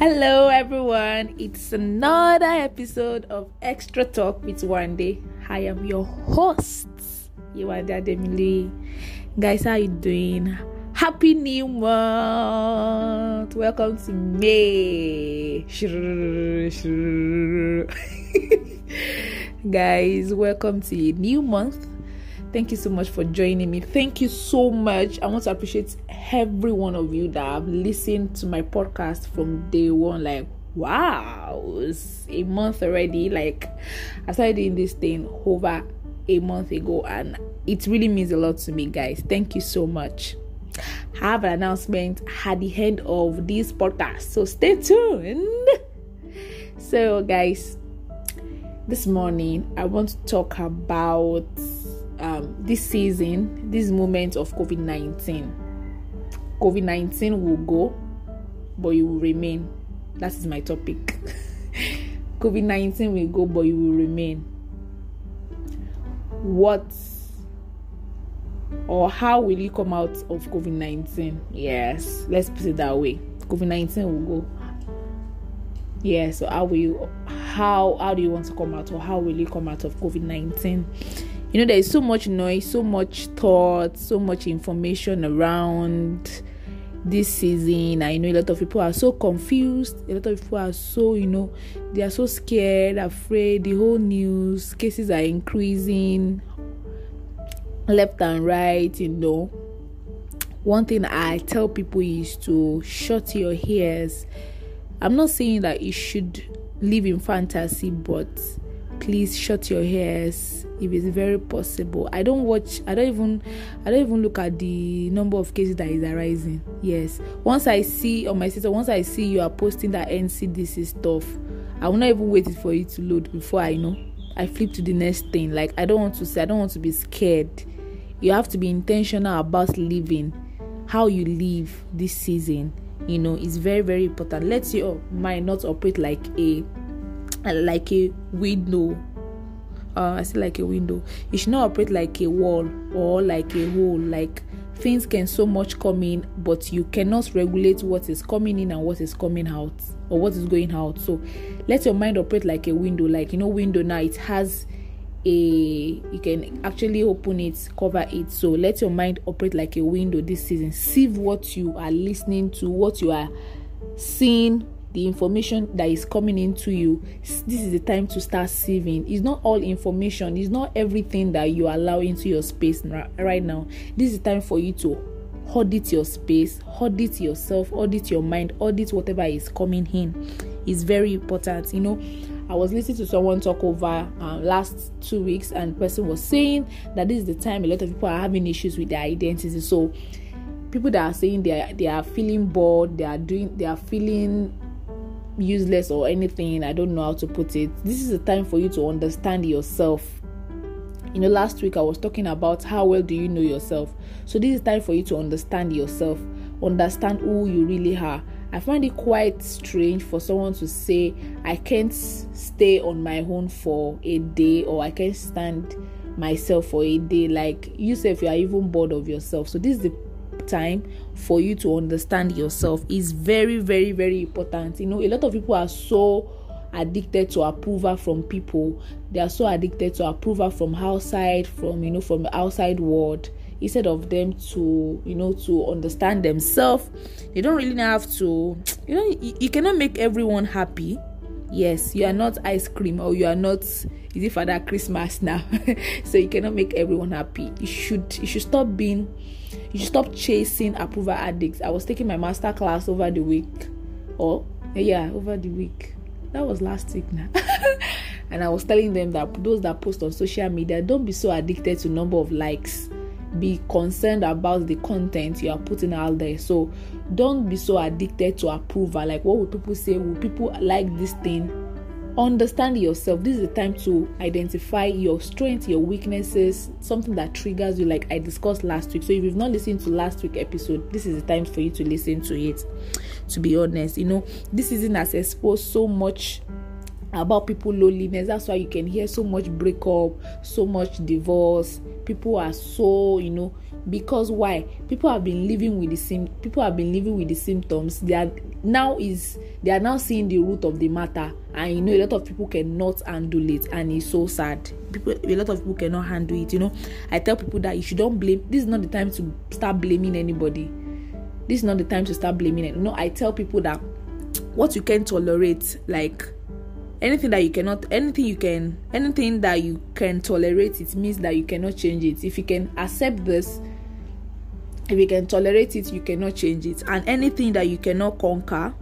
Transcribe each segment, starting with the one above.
Hello, everyone. It's another episode of Extra Talk with Wande. I am your host, Yewande Ademile. Guys, how you doing? Happy New Month! Welcome to May. Guys, welcome to a new month. Thank you so much for joining me. Thank you so much. I want to appreciate every one of you that have listened to my podcast from day one. Like, wow, it's a month already. Like, I started doing this thing over a month ago, and it really means a lot to me, guys. Thank you so much. I have an announcement at the end of this podcast, so stay tuned. So, guys, this morning I want to talk about um, this season, this moment of COVID 19. COVID 19 will go, but you will remain. That is my topic. COVID 19 will go, but you will remain. What or how will you come out of COVID 19? Yes, let's put it that way. COVID 19 will go. Yeah, so how will you how how do you want to come out or how will you come out of COVID 19? You know there is so much noise so much thought so much information around this season. I know a lot of people are so confused. A lot of people are so you know they are so scared afraid. The whole news cases are increasing left and right you know. One thing i tell people is to shut your ears. I'm not saying that you should live in fantasy but please shut your ears if it's very possible. I don't watch i don't even i don't even look at the number of cases that is arising. Yes. Once i see on my sister once i see you are posting that ncdc stuff i will not even wait for it to load before i know. I flip to the next thing. Like i don't want to say i don't want to be scared. You have to be intentional about living how you live this season. You know it's very very important. Let your mind not operate like a like a window uh, I say like a window. You should not operate like a wall or like a hole. Like things can so much come in, but you cannot regulate what is coming in and what is coming out or what is going out. So let your mind operate like a window. Like you know, window now it has a you can actually open it, cover it. So let your mind operate like a window this season. See what you are listening to, what you are seeing the information that is coming into you this is the time to start sieving it's not all information. It's not everything that you allow into your space right now. This is time for you to audit your space audit yourself audit your mind audit whatever is coming in. Is very important. You know i was listening to someone talk over uh, last two weeks and person was saying that this is the time a lot of people are having issues with their identity. So people that are saying they are, they are feeling bored they are doing they are feeling useless or anything. I don't know how to put it. This is a time for you to understand yourself. You know, last week I was talking about how well do you know yourself. So this is time for you to understand yourself, understand who you really are. I find it quite strange for someone to say, I can't stay on my own for a day or I can't stand myself for a day. Like you say, if you are even bored of yourself. So this is the time for you to understand yourself is very very very important. You know a lot of people are so addicted to approval from people. They are so addicted to approval from outside from you know from the outside world. Instead of them to you know to understand themselves they don't really have to you know you, you cannot make everyone happy. Yes you are not ice cream or you are not is it father christmas now? So you cannot make everyone happy. You should you should stop being you should stop chasing approval addicts. I was taking my master class over the week. Or yeah, over the week. That was last week now. and I was telling them that those that post on social media, don't be so addicted to number of likes. Be concerned about the content you are putting out there. So don't be so addicted to approval. Like what would people say? Will people like this thing? Understand yourself. This is the time to identify your strengths your weaknesses something that triggers you like i discussed last week. So if you've not listened to last week episode this is the time for you to listen to it. To be honest you know this isn't as exposed so much about people loneliness. That's why you can hear so much breakup so much divorce. People are so you know because why? People have been living with the same people have been living with the symptoms. They are now is they are now seeing the root of the matter. And you know a lot of people cannot handle it. And it's so sad. People a lot of people cannot handle it you know. I tell people that you should don't blame this is not the time to start blaming anybody. This is not the time to start blaming it you know i tell people that what you can tolerate like anything that you cannot anything you can anything that you can tolerate it means that you cannot change it. If you can accept this if you can tolerate it you cannot change it. And anything that you cannot conquer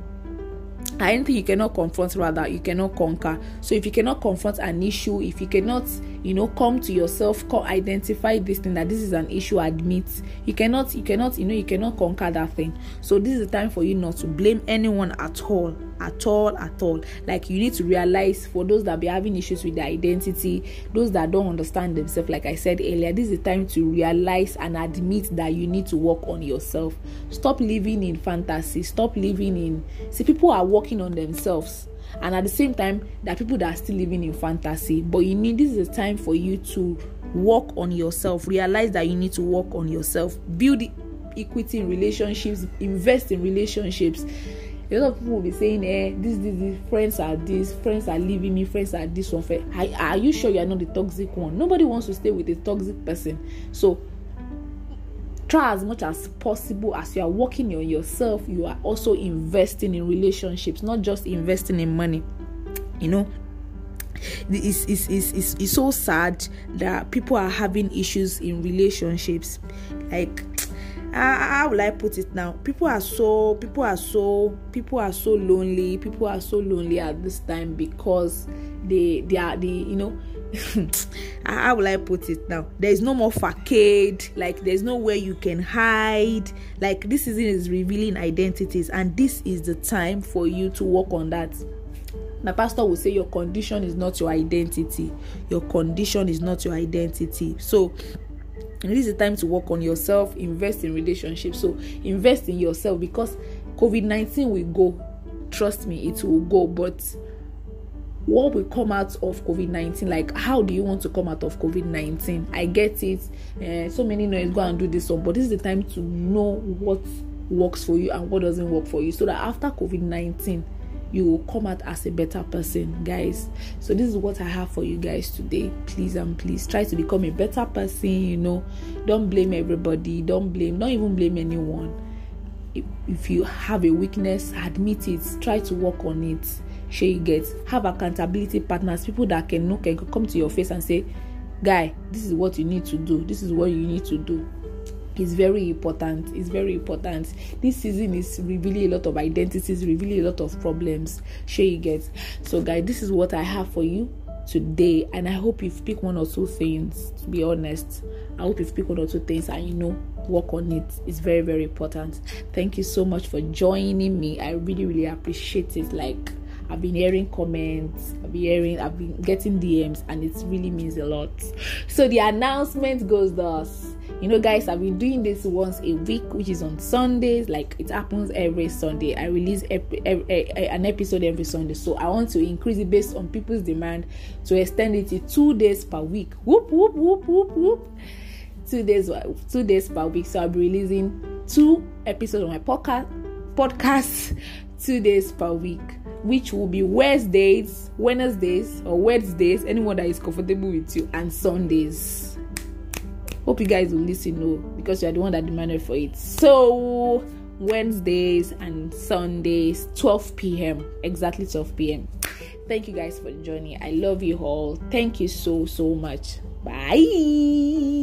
anything you cannot confront rather you cannot conquer. So if you cannot confront an issue if you cannot you know come to yourself identify this thing that this is an issue admit. You cannot you cannot you know you cannot conquer that thing. So this is the time for you not to blame anyone at all at all at all. Like you need to realize for those that be having issues with their identity those that don't understand themselves like i said earlier this is the time to realize and admit that you need to work on yourself. Stop living in fantasy. Stop living in see people are working on themselves and at the same time there are people that are still living in fantasy. But you need this is a time for you to work on yourself. Realize that you need to work on yourself. Build equity in relationships. Invest in relationships. A lot of people will be saying eh this this this friends are this friends are leaving me friends are this one are, are you sure you are not the toxic one? Nobody wants to stay with a toxic person. So try as much as possible as you are working on yourself you are also investing in relationships not just investing in money you know it's, it's, it's, it's, it's so sad that people are having issues in relationships like how will I put it now? People are so people are so people are so lonely. People are so lonely at this time because they they are the you know how will I put it now? There is no more facade, like there's nowhere you can hide. Like this season is revealing identities, and this is the time for you to work on that. My pastor will say your condition is not your identity. Your condition is not your identity. So this is the time to work on yourself invest in relationships so invest in yourself because covid-19 will go trust me it will go but what will come out of covid-19 like how do you want to come out of covid-19 i get it uh, so many know go and do this one but this is the time to know what works for you and what doesn't work for you so that after covid-19 you will come out as a better person, guys. So, this is what I have for you guys today. Please and please try to become a better person. You know, don't blame everybody, don't blame, don't even blame anyone. If, if you have a weakness, admit it, try to work on it. Share you get have accountability partners, people that can know can come to your face and say, Guy, this is what you need to do, this is what you need to do. Is very important. It's very important. This season is revealing a lot of identities revealing a lot of problems. Sure you get. So guys this is what i have for you today and i hope you pick one or two things to be honest. I hope you pick one or two things and you know work on it. It's very very important. Thank you so much for joining me. I really really appreciate it. Like I've been hearing comments, I've been hearing, I've been getting DMs, and it really means a lot. So the announcement goes thus. You know guys i've been doing this once a week which is on sundays. Like it happens every sunday. I release an episode every sunday. So i want to increase it based on people's demand to extend it to two days per week. Whoop whoop whoop whoop whoop. Two days two days per week. So i'll be releasing two episodes of my podcast podcast two days per week which will be wednesdays wednesdays or wednesdays anyone that is comfortable with you and sundays. Hope you guys will listen no because you are the one that demanded for it. So wednesdays and sundays 12 p.m exactly 12 p.m thank you guys for joining. I love you all. Thank you so so much. Bye